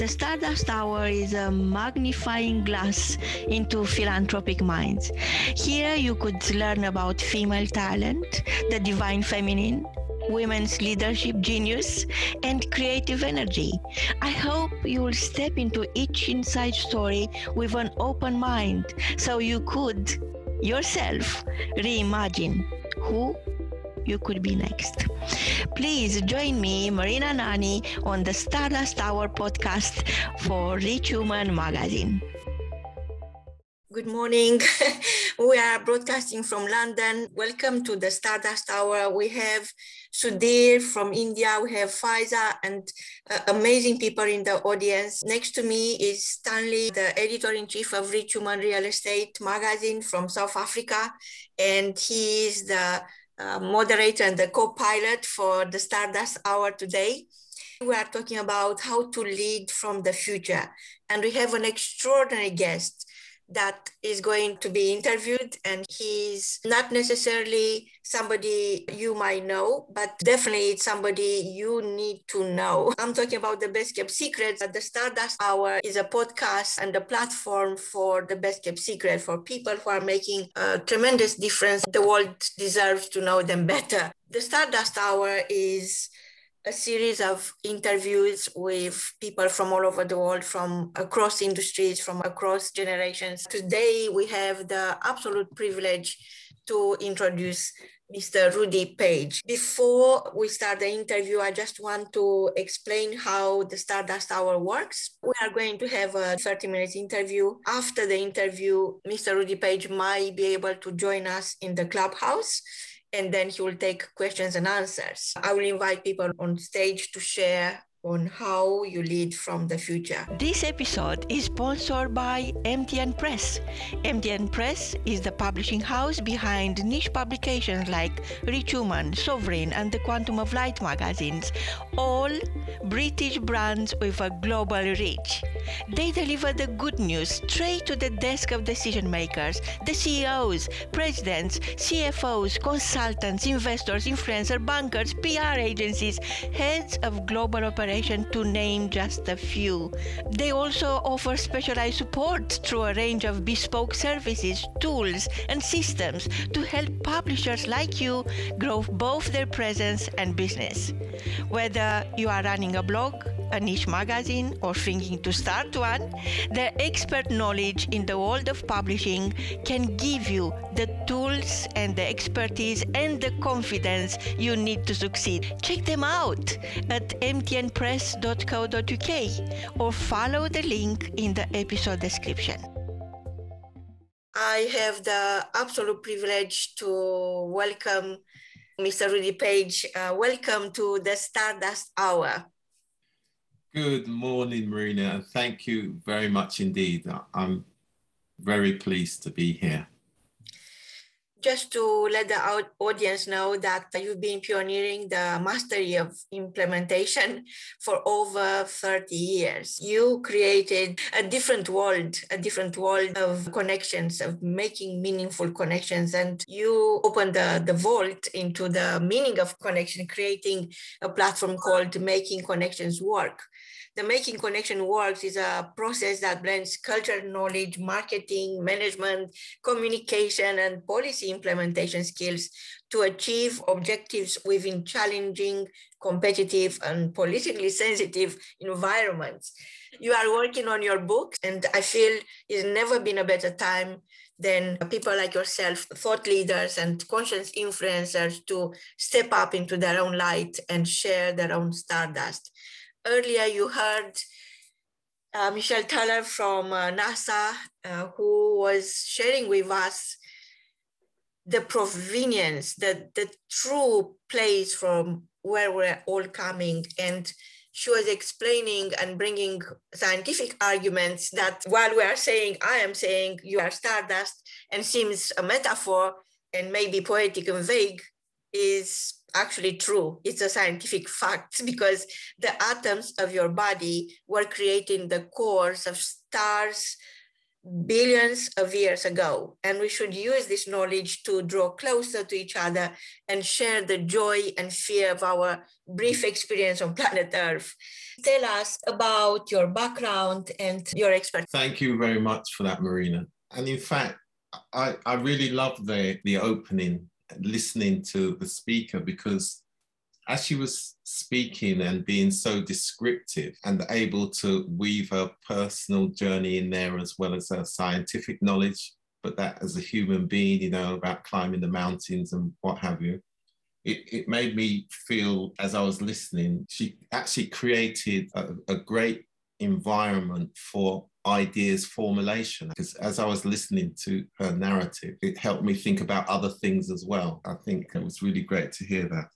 The Stardust Hour is a magnifying glass into philanthropic minds. Here you could learn about female talent, the divine feminine, women's leadership genius, and creative energy. I hope you will step into each inside story with an open mind so you could yourself reimagine who you could be next. Please join me, Marina Nani, on the Stardust Hour podcast for Rich Woman magazine. Good morning. we are broadcasting from London. Welcome to the Stardust Hour. We have Sudhir from India. We have Faiza and uh, amazing people in the audience. Next to me is Stanley, the editor in chief of Rich Woman Real Estate magazine from South Africa. And he is the uh, moderator and the co-pilot for the Stardust Hour today. We are talking about how to lead from the future. And we have an extraordinary guest that is going to be interviewed and he's not necessarily somebody you might know but definitely it's somebody you need to know. I'm talking about the best kept secrets the stardust hour is a podcast and a platform for the best kept secret for people who are making a tremendous difference. The world deserves to know them better. The stardust hour is a series of interviews with people from all over the world, from across industries, from across generations. Today, we have the absolute privilege to introduce Mr. Rudi Page. Before we start the interview, I just want to explain how the Stardust Hour works. We are going to have a 30 minute interview. After the interview, Mr. Rudi Page might be able to join us in the clubhouse and then he will take questions and answers. I will invite people on stage to share on how you lead from the future. This episode is sponsored by MTN Press. MTN Press is the publishing house behind niche publications like Rich Woman, Sovereign, and the Quantum of Light magazines, all British brands with a global reach. They deliver the good news straight to the desk of decision makers, the CEOs, presidents, CFOs, consultants, investors, influencers, bankers, PR agencies, heads of global operations to name just a few. They also offer specialized support through a range of bespoke services, tools, and systems to help publishers like you grow both their presence and business. Whether you are running a blog, a niche magazine, or thinking to start one, their expert knowledge in the world of publishing can give you the tools and the expertise and the confidence you need to succeed. Check them out at mtnpress.co.uk or follow the link in the episode description. I have the absolute privilege to welcome Mr. Rudi Page. Uh, welcome to the Stardust Hour. Good morning, Marina, and thank you very much indeed. I'm very pleased to be here just to let the audience know that you've been pioneering the mastery of implementation for over 30 years. You created a different world, a different world of connections, of making meaningful connections. And you opened the, the vault into the meaning of connection, creating a platform called Making Connections Work the Making Connection Works is a process that blends cultural knowledge, marketing, management, communication, and policy implementation skills to achieve objectives within challenging, competitive, and politically sensitive environments. You are working on your book, and I feel it's never been a better time than people like yourself, thought leaders and conscious influencers to step up into their own light and share their own stardust earlier you heard uh, Michelle Taylor from uh, NASA, uh, who was sharing with us the provenience, the, the true place from where we're all coming. And she was explaining and bringing scientific arguments that while we are saying, I am saying you are stardust and seems a metaphor and maybe poetic and vague, is actually true. It's a scientific fact because the atoms of your body were creating the cores of stars billions of years ago. And we should use this knowledge to draw closer to each other and share the joy and fear of our brief experience on planet Earth. Tell us about your background and your expertise. Thank you very much for that, Marina. And in fact, I, I really love the, the opening, listening to the speaker, because as she was speaking and being so descriptive and able to weave her personal journey in there as well as her scientific knowledge, but that as a human being, you know, about climbing the mountains and what have you, it, it made me feel as I was listening, she actually created a, a great environment for ideas formulation because as I was listening to her narrative, it helped me think about other things as well. I think it was really great to hear that.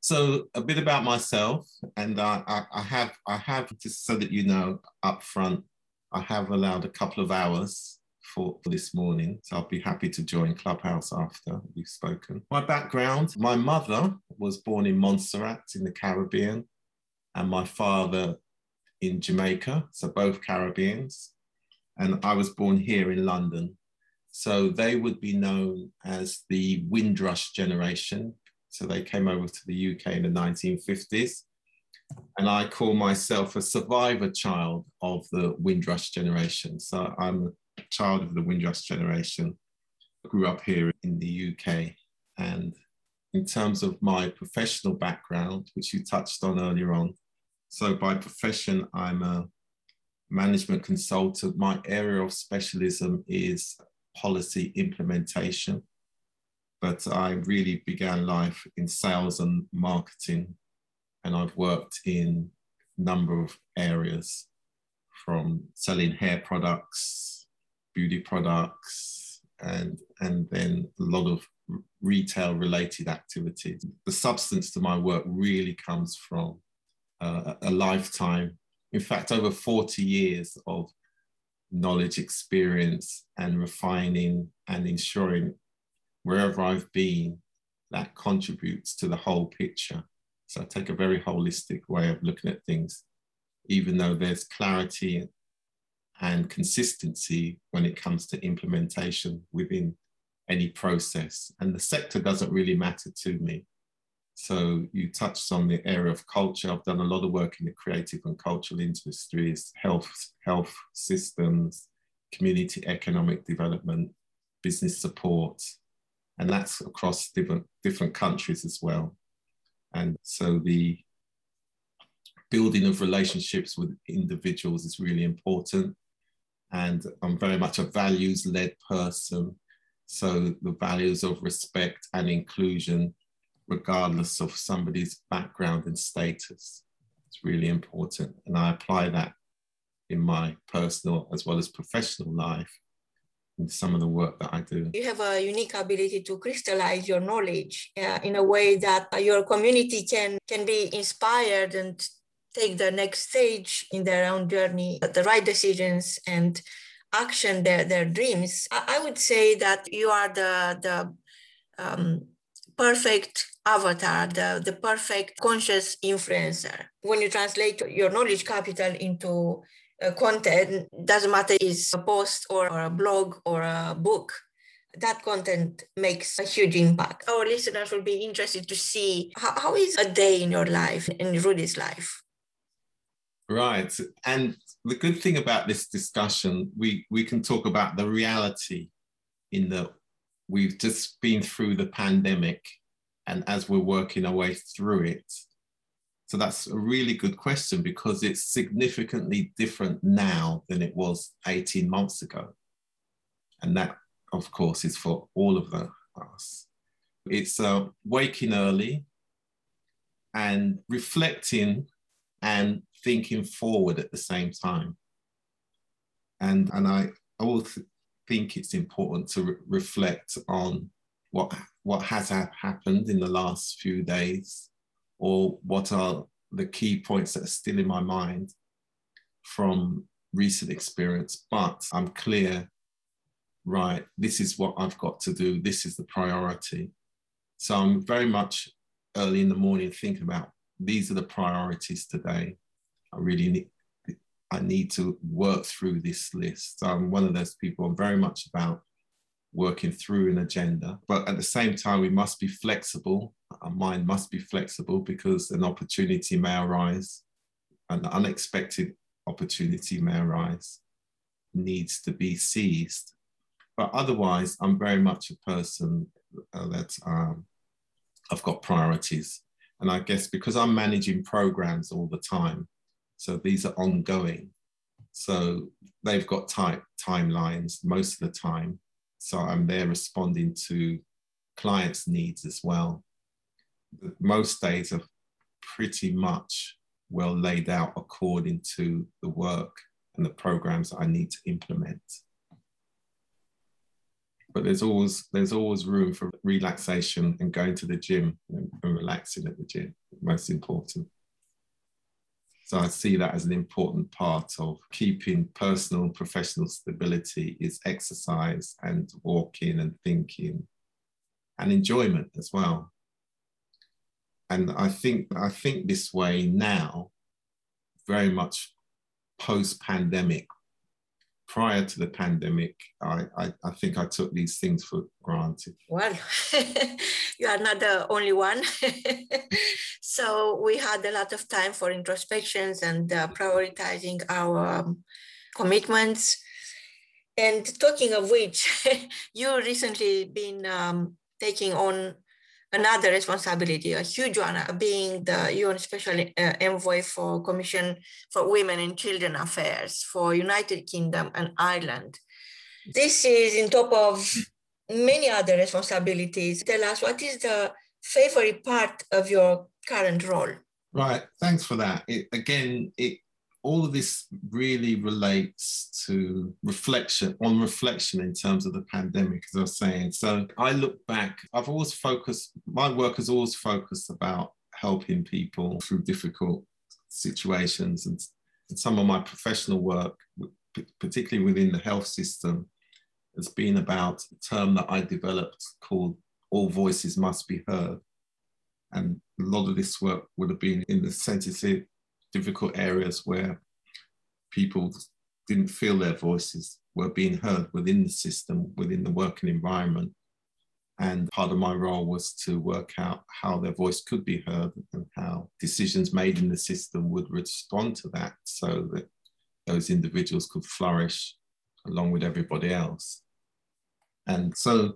So a bit about myself, and I, I, I have I have just so that you know up front, I have allowed a couple of hours for, for this morning. So I'll be happy to join Clubhouse after we've spoken. My background, my mother was born in Montserrat in the Caribbean, and my father in Jamaica, so both Caribbeans. And I was born here in London. So they would be known as the Windrush generation. So they came over to the UK in the 1950s. And I call myself a survivor child of the Windrush generation. So I'm a child of the Windrush generation. Grew up here in the UK. And in terms of my professional background, which you touched on earlier on, so by profession, I'm a management consultant. My area of specialism is policy implementation, but I really began life in sales and marketing, and I've worked in a number of areas from selling hair products, beauty products, and, and then a lot of retail related activities. The substance to my work really comes from uh, a lifetime, in fact, over 40 years of knowledge, experience, and refining and ensuring wherever I've been that contributes to the whole picture. So I take a very holistic way of looking at things, even though there's clarity and consistency when it comes to implementation within any process. And the sector doesn't really matter to me. So you touched on the area of culture. I've done a lot of work in the creative and cultural industries, health, health systems, community economic development, business support, and that's across different different countries as well. And so the building of relationships with individuals is really important. And I'm very much a values led person. So the values of respect and inclusion regardless of somebody's background and status. It's really important. And I apply that in my personal as well as professional life in some of the work that I do. You have a unique ability to crystallize your knowledge uh, in a way that uh, your community can, can be inspired and take the next stage in their own journey, the right decisions and action their, their dreams. I, I would say that you are the, the um, perfect avatar, the, the perfect conscious influencer. When you translate your knowledge capital into uh, content, doesn't matter is a post or, or a blog or a book, that content makes a huge impact. Our listeners will be interested to see how, how is a day in your life, in Rudi's life. Right. And the good thing about this discussion, we, we can talk about the reality in that we've just been through the pandemic and as we're working our way through it. So that's a really good question because it's significantly different now than it was 18 months ago. And that, of course, is for all of us. It's uh, waking early and reflecting and thinking forward at the same time. And, and I always think it's important to re- reflect on what what has happened in the last few days, or what are the key points that are still in my mind from recent experience. But I'm clear, right? This is what I've got to do. This is the priority. So I'm very much early in the morning thinking about these are the priorities today. I really need I need to work through this list. I'm one of those people, I'm very much about working through an agenda. But at the same time, we must be flexible. Our mind must be flexible because an opportunity may arise, an unexpected opportunity may arise, needs to be seized. But otherwise, I'm very much a person uh, that um, I've got priorities. And I guess because I'm managing programs all the time, so these are ongoing. So they've got tight timelines most of the time. So I'm there responding to clients' needs as well. Most days are pretty much well laid out according to the work and the programs that I need to implement. But there's always there's always room for relaxation and going to the gym and relaxing at the gym. Most important. So I see that as an important part of keeping personal and professional stability is exercise and walking and thinking and enjoyment as well. And I think I think this way now, very much post pandemic. Prior to the pandemic, I, I, I, think I took these things for granted. Well, you are not the only one. so we had a lot of time for introspections and uh, prioritizing our um, commitments. And talking of which, you recently been um, taking on another responsibility, a huge one, uh, being the UN Special uh, Envoy for Commission for Women and Children Affairs for United Kingdom and Ireland. This is in top of many other responsibilities. Tell us what is the favorite part of your current role? Right, thanks for that. It, again, it all of this really relates to reflection on reflection in terms of the pandemic as i was saying. So i look back i've always focused my work has always focused about helping people through difficult situations. And, and some of my professional work particularly within the health system has been about a term that i developed called all voices must be heard. And a lot of this work would have been in the sensitive difficult areas where people didn't feel their voices were being heard within the system, within the working environment. And part of my role was to work out how their voice could be heard and how decisions made in the system would respond to that so that those individuals could flourish along with everybody else. And so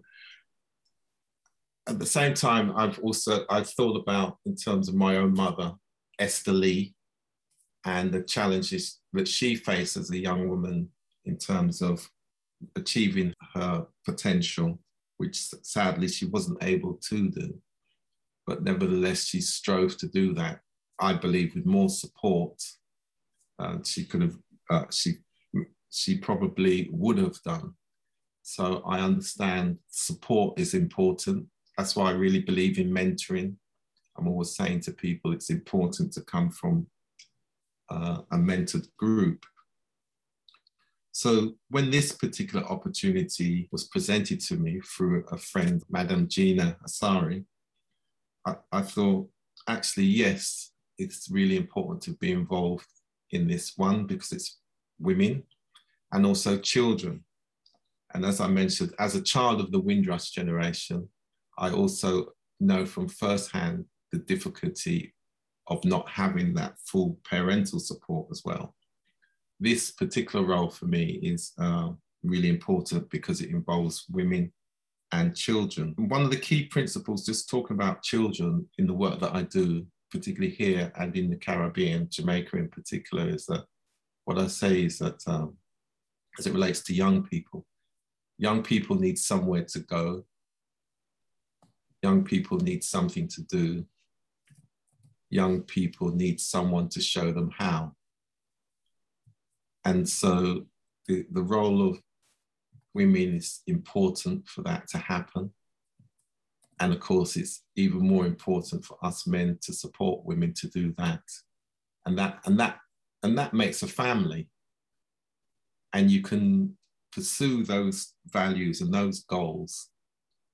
at the same time, I've also I've thought about in terms of my own mother, Esther Lee, and the challenges that she faced as a young woman in terms of achieving her potential, which sadly she wasn't able to do. But nevertheless, she strove to do that. I believe with more support, uh, she could have, uh, she, she probably would have done. So I understand support is important. That's why I really believe in mentoring. I'm always saying to people it's important to come from uh, a mentored group. So when this particular opportunity was presented to me through a friend, Madam Gina Asari, I, I thought, actually, yes, it's really important to be involved in this one because it's women and also children. And as I mentioned, as a child of the Windrush generation, I also know from firsthand the difficulty of not having that full parental support as well. This particular role for me is uh, really important because it involves women and children. One of the key principles, just talking about children in the work that I do, particularly here and in the Caribbean, Jamaica in particular, is that what I say is that um, as it relates to young people, young people need somewhere to go. Young people need something to do young people need someone to show them how. And so the, the role of women is important for that to happen. And of course, it's even more important for us men to support women to do that. And that and that and that makes a family. And you can pursue those values and those goals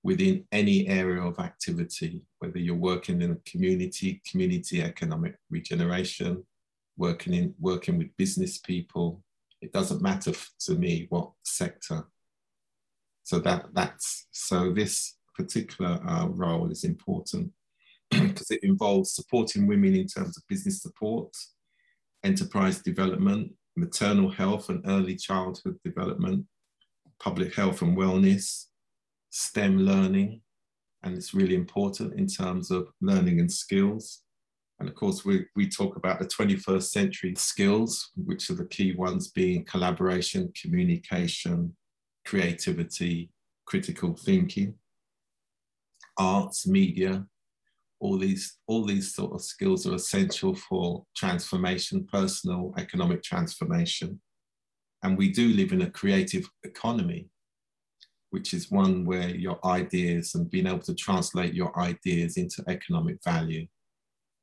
within any area of activity, whether you're working in a community, community economic regeneration, working in working with business people. It doesn't matter to me what sector. So that that's so this particular uh, role is important because it involves supporting women in terms of business support, enterprise development, maternal health and early childhood development, public health and wellness, STEM learning, and it's really important in terms of learning and skills. And of course, we, we talk about the 21st century skills, which are the key ones being collaboration, communication, creativity, critical thinking, arts, media, all these all these sort of skills are essential for transformation personal economic transformation and we do live in a creative economy which is one where your ideas and being able to translate your ideas into economic value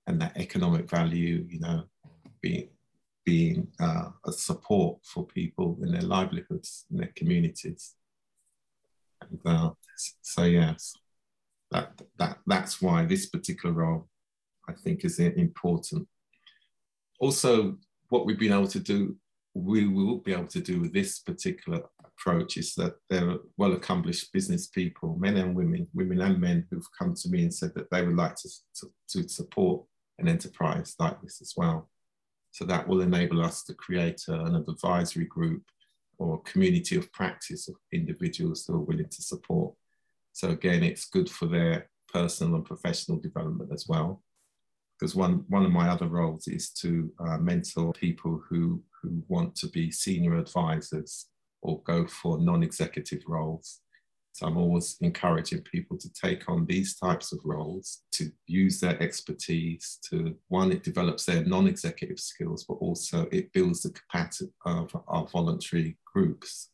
and that economic value you know being being uh, a support for people in their livelihoods in their communities and, uh, so yes that, that, that's why this particular role, I think, is important. Also, what we've been able to do, we will be able to do with this particular approach is that there are well accomplished business people, men and women, women and men, who've come to me and said that they would like to, to, to support an enterprise like this as well. So that will enable us to create a, an advisory group or community of practice of individuals who are willing to support so again, it's good for their personal and professional development as well. Because one, one of my other roles is to uh, mentor people who, who want to be senior advisors or go for non-executive roles. So I'm always encouraging people to take on these types of roles, to use their expertise, to one, it develops their non-executive skills, but also it builds the capacity of our voluntary groups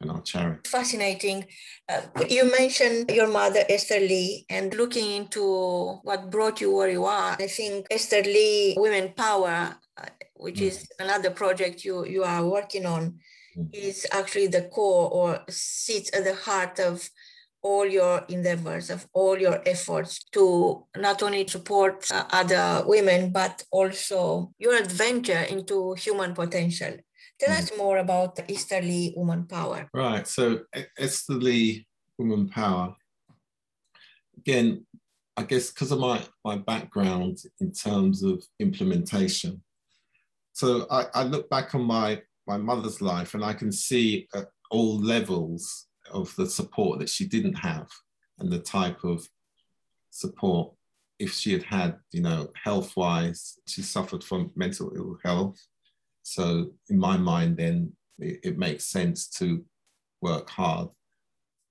and our charity. Fascinating. Uh, you mentioned your mother, Esther Lee, and looking into what brought you where you are. I think Esther Lee Women Power, uh, which mm. is another project you, you are working on. Is actually the core or sits at the heart of all your endeavors, of all your efforts to not only support uh, other women, but also your adventure into human potential. Tell us mm. more about Esther Lee Woman Power. Right. So, Esther Lee Woman Power, again, I guess because of my, my background in terms of implementation. So, I, I look back on my, my mother's life and I can see at all levels of the support that she didn't have and the type of support if she had had, you know, health wise, she suffered from mental ill health. So in my mind, then it, it makes sense to work hard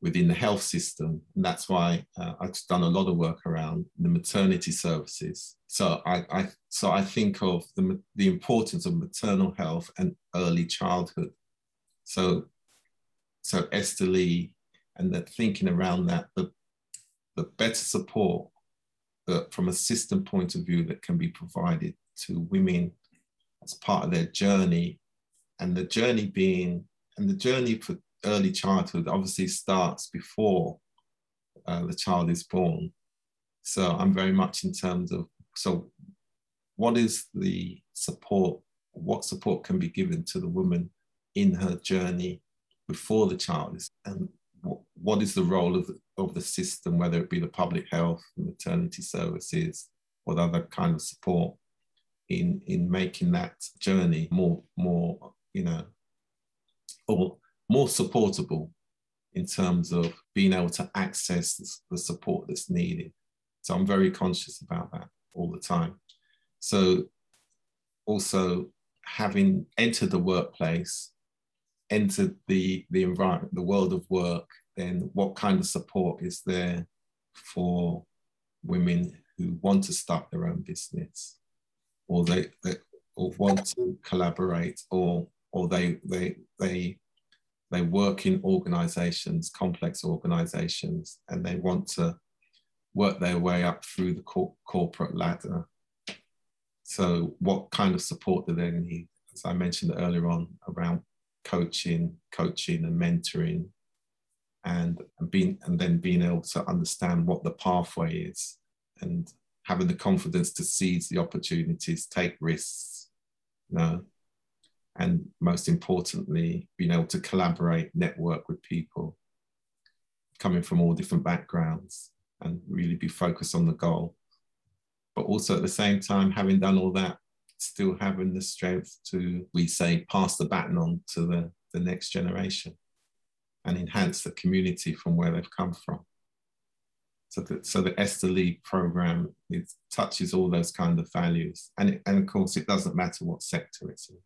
within the health system. And that's why uh, I've done a lot of work around the maternity services. So I, I, so I think of the, the importance of maternal health and early childhood. So, so Esther Lee and that thinking around that, the, the better support that from a system point of view that can be provided to women as part of their journey. And the journey being, and the journey for early childhood obviously starts before uh, the child is born. So I'm very much in terms of, so what is the support, what support can be given to the woman in her journey before the child is, and what is the role of the, of the system, whether it be the public health, maternity services, or other kind of support in in making that journey more more you know or more supportable in terms of being able to access the, support that's needed. So i'm very conscious about that all the time. So also having entered the workplace entered the the environment the world of work then what kind of support is there for women who want to start their own business? Or they, they or want to collaborate or or they they they they work in organizations complex organizations and they want to work their way up through the cor- corporate ladder. So what kind of support do they need? As i mentioned earlier on around coaching coaching and mentoring and, and being and then being able to understand what the pathway is and having the confidence to seize the opportunities, take risks, you know, and most importantly, being able to collaborate, network with people coming from all different backgrounds and really be focused on the goal. But also at the same time, having done all that, still having the strength to, we say, pass the baton on to the, the next generation and enhance the community from where they've come from. So the, so the Esther Lee program it touches all those kind of values. And, it, and of course, it doesn't matter what sector it's in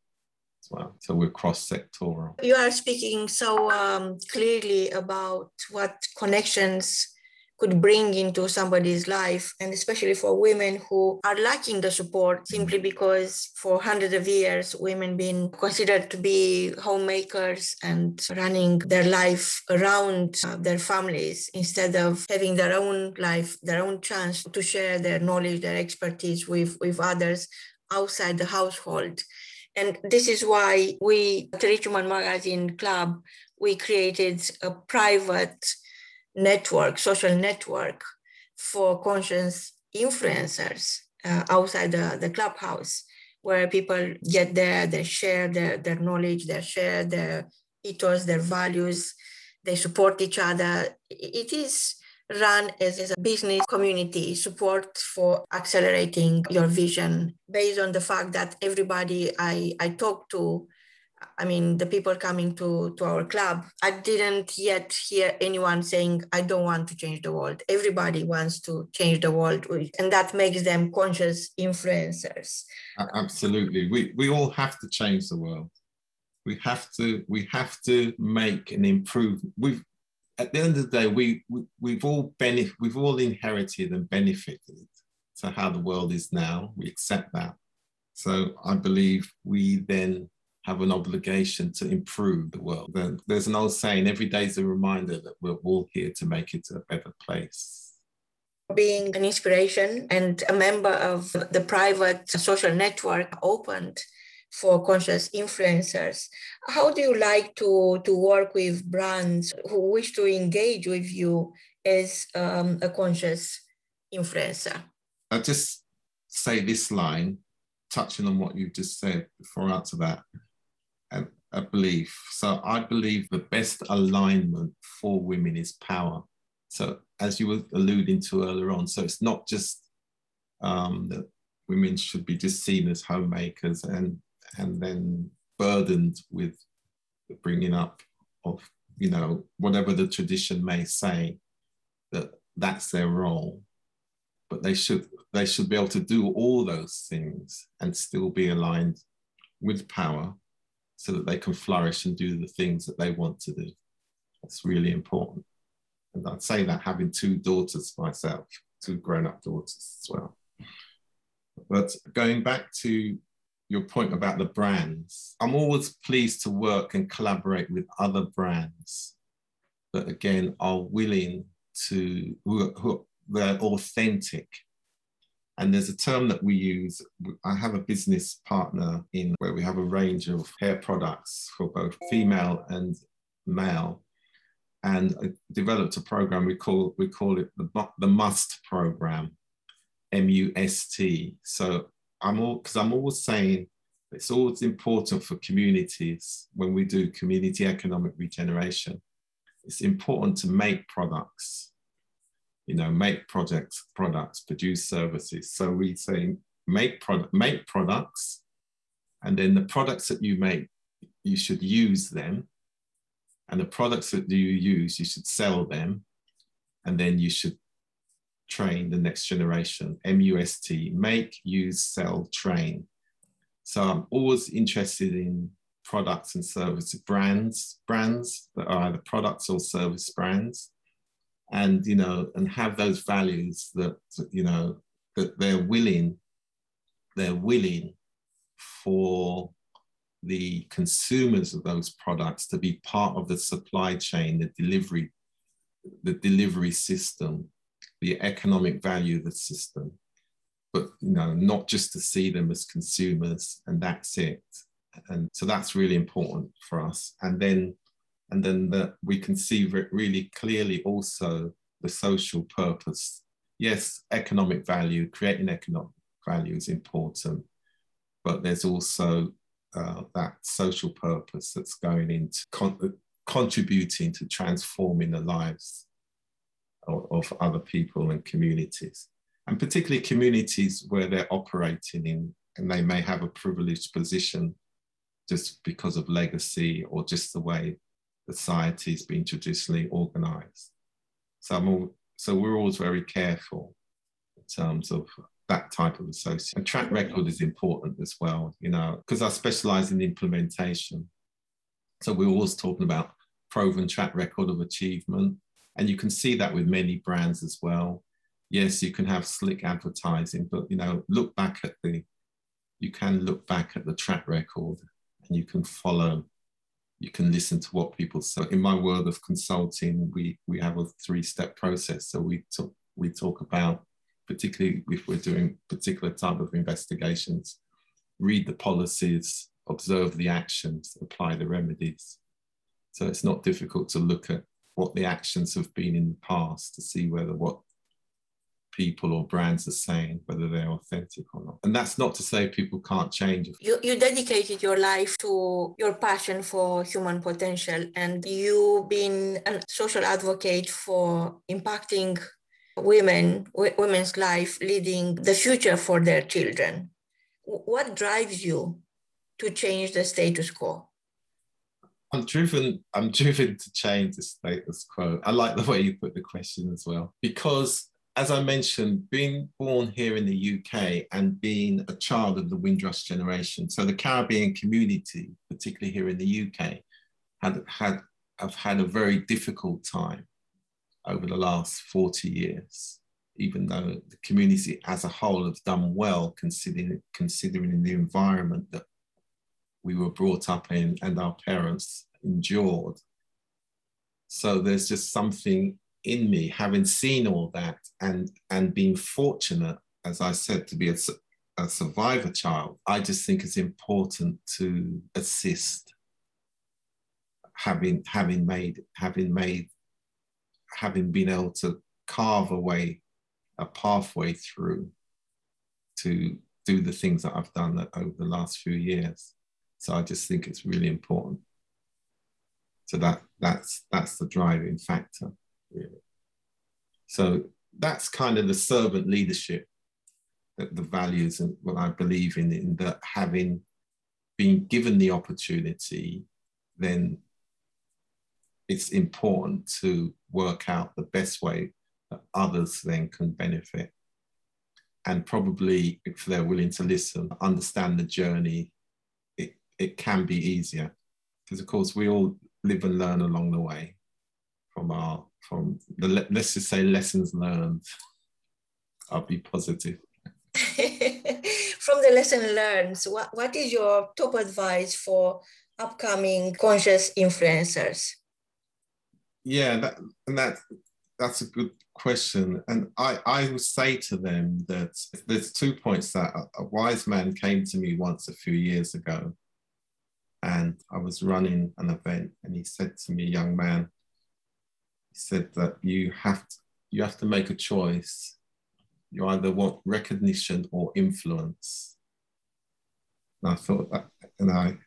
as well. So we're cross sectoral. You are speaking so um, clearly about what connections could bring into somebody's life, and especially for women who are lacking the support simply because for hundreds of years women been considered to be homemakers and running their life around uh, their families instead of having their own life, their own chance to share their knowledge, their expertise with, with others outside the household. And this is why we at the Rich Woman Magazine Club, we created a private network, social network for conscious influencers uh, outside the, the clubhouse, where people get there, they share their, their knowledge, they share their ethos, their values, they support each other. It is run as, as a business community support for accelerating your vision based on the fact that everybody I, I talk to I mean, the people coming to, to our club, I didn't yet hear anyone saying, I don't want to change the world. Everybody wants to change the world, and that makes them conscious influencers. Absolutely. We, we all have to change the world. We have to, we have to make an improvement. We've, at the end of the day, we, we, we've all benefit, we've all inherited and benefited to how the world is now. We accept that. So I believe we then have an obligation to improve the world. There's an old saying, every day is a reminder that we're all here to make it a better place. Being an inspiration and a member of the private social network opened for conscious influencers. How do you like to, to work with brands who wish to engage with you as um, a conscious influencer? I'll just say this line, touching on what you just said before I answer that a, a belief. So I believe the best alignment for women is power. So as you were alluding to earlier on, so it's not just um, that women should be just seen as homemakers and and then burdened with the bringing up of you know whatever the tradition may say that that's their role but they should they should be able to do all those things and still be aligned with power so that they can flourish and do the things that they want to do. That's really important. And I'd say that having two daughters myself, two grown up daughters as well. But going back to your point about the brands, I'm always pleased to work and collaborate with other brands that, again, are willing to, who, who they're authentic and there's a term that we use. I have a business partner in where we have a range of hair products for both female and male. And I developed a program we call we call it the the Must program, M U S T. So I'm all because I'm always saying it's always important for communities when we do community economic regeneration. It's important to make products you know, make projects, products, produce services. So we say make product, make products, and then the products that you make, you should use them, and the products that you use, you should sell them, and then you should train the next generation. MUST, make, use, sell, train. So I'm always interested in products and service brands, brands that are either products or service brands and you know and have those values that you know that they're willing they're willing for the consumers of those products to be part of the supply chain the delivery the delivery system the economic value of the system but you know not just to see them as consumers and that's it. And so that's really important for us. And then and then that we can see really clearly also the social purpose. Yes, economic value, creating economic value is important, but there's also uh, that social purpose that's going into con- contributing to transforming the lives of, other people and communities, and particularly communities where they're operating in and they may have a privileged position just because of legacy or just the way society's been traditionally organized. So, all, so we're always very careful in terms of that type of association. Track record is important as well, you know, because I specialize in implementation. So we're always talking about proven track record of achievement. And you can see that with many brands as well. Yes, you can have slick advertising, but you know, look back at the, you can look back at the track record and you can follow, you can listen to what people say. In my world of consulting, we we have a three-step process. So we talk we talk about particularly if we're doing particular type of investigations, read the policies, observe the actions, apply the remedies. So it's not difficult to look at what the actions have been in the past to see whether what people or brands are saying, whether they're authentic or not. And that's not to say people can't change. You, you dedicated your life to your passion for human potential, and you've been a social advocate for impacting women, women's life, leading the future for their children. What drives you to change the status quo? I'm driven. I'm driven to change the status quo. I like the way you put the question as well, because as I mentioned, being born here in the UK and being a child of the Windrush generation, so the Caribbean community, particularly here in the UK, had had have had a very difficult time over the last 40 years, even though the community as a whole has done well considering, considering the environment that we were brought up in and our parents endured. So there's just something in me, having seen all that and, and being fortunate, as I said, to be a, a survivor child, I just think it's important to assist having having made having made having been able to carve away a pathway through to do the things that I've done over the last few years. So I just think it's really important. So that that's that's the driving factor, really. So that's kind of the servant leadership, that the values and what I believe in, in that having been given the opportunity, then it's important to work out the best way that others then can benefit. And probably, if they're willing to listen, understand the journey, it, can be easier. Because, of course, we all live and learn along the way from our, from the, let's just say, lessons learned. I'll be positive. from the lesson learned, what, what is your top advice for upcoming conscious influencers? Yeah, that, and that that's a good question. And I, I would say to them that there's two points that a, a wise man came to me once a few years ago, and I was running an event, and he said to me, young man, he said that you have to, you have to make a choice. You either want recognition or influence. And I thought that, and I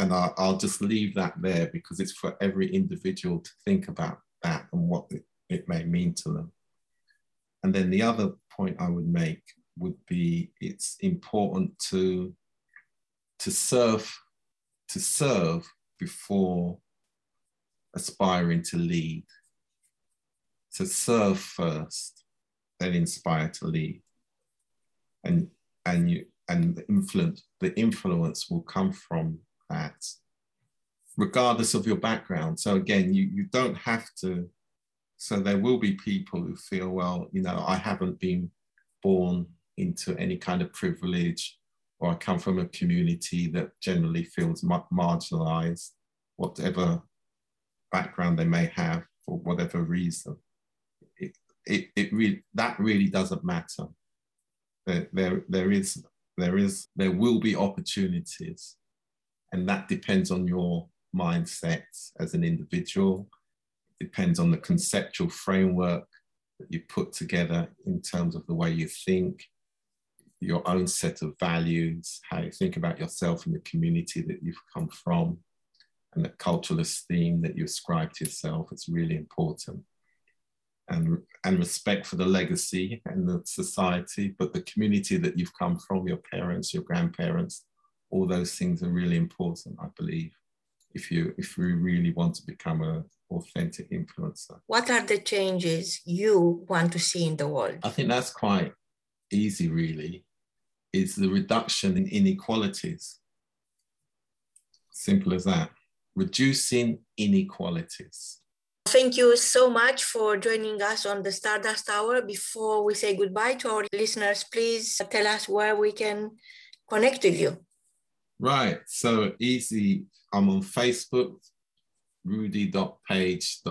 and I, will just leave that there because it's for every individual to think about that and what it, it may mean to them. And then the other point I would make would be it's important to to serve to serve before aspiring to lead. To serve first, then inspire to lead. And and you and the influence the influence will come from that, regardless of your background. So again, you, you don't have to, so there will be people who feel, well, you know, I haven't been born into any kind of privilege or I come from a community that generally feels marginalized, whatever background they may have for whatever reason. It, it, it that really doesn't matter. There, there, there is, there is, there will be opportunities and that depends on your mindset as an individual, it depends on the conceptual framework that you put together in terms of the way you think, your own set of values, how you think about yourself and the community that you've come from, and the cultural esteem that you ascribe to yourself. It's really important. And, and respect for the legacy and the society, but the community that you've come from, your parents, your grandparents, all those things are really important, I believe, if you if you really want to become an authentic influencer. What are the changes you want to see in the world? I think that's quite easy, really, is the reduction in inequalities. Simple as that. Reducing inequalities. Thank you so much for joining us on the Stardust Hour. Before we say goodbye to our listeners, please tell us where we can connect with you. Right. So easy. I'm on Facebook, rudi.page.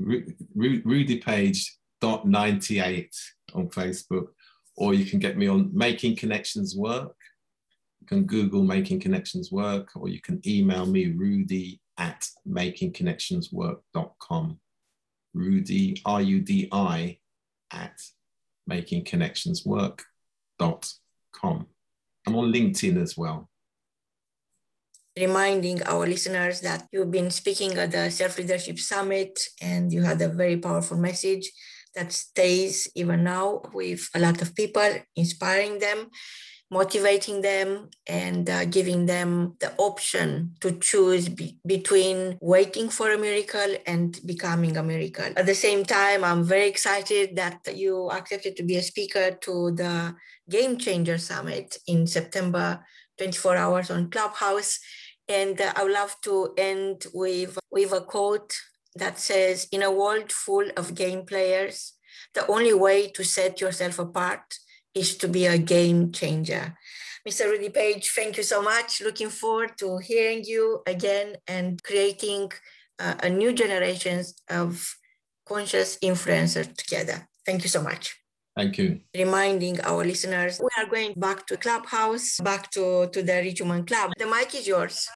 rudipage.98 on Facebook, or you can get me on Making Connections Work. You can Google Making Connections Work, or you can email me rudi at makingconnectionswork.com. Rudi, R U D I, at makingconnectionswork.com. I'm on LinkedIn as well reminding our listeners that you've been speaking at the Self Leadership Summit and you had a very powerful message that stays even now with a lot of people, inspiring them, motivating them, and uh, giving them the option to choose be- between waiting for a miracle and becoming a miracle. At the same time, I'm very excited that you accepted to be a speaker to the Game Changer Summit in September 24 hours on Clubhouse. And uh, I would love to end with, with a quote that says, In a world full of game players, the only way to set yourself apart is to be a game changer. Mr. Rudi Page, thank you so much. Looking forward to hearing you again and creating uh, a new generation of conscious influencers together. Thank you so much. Thank you. Reminding our listeners, we are going back to Clubhouse, back to, to the Rich Club. The mic is yours.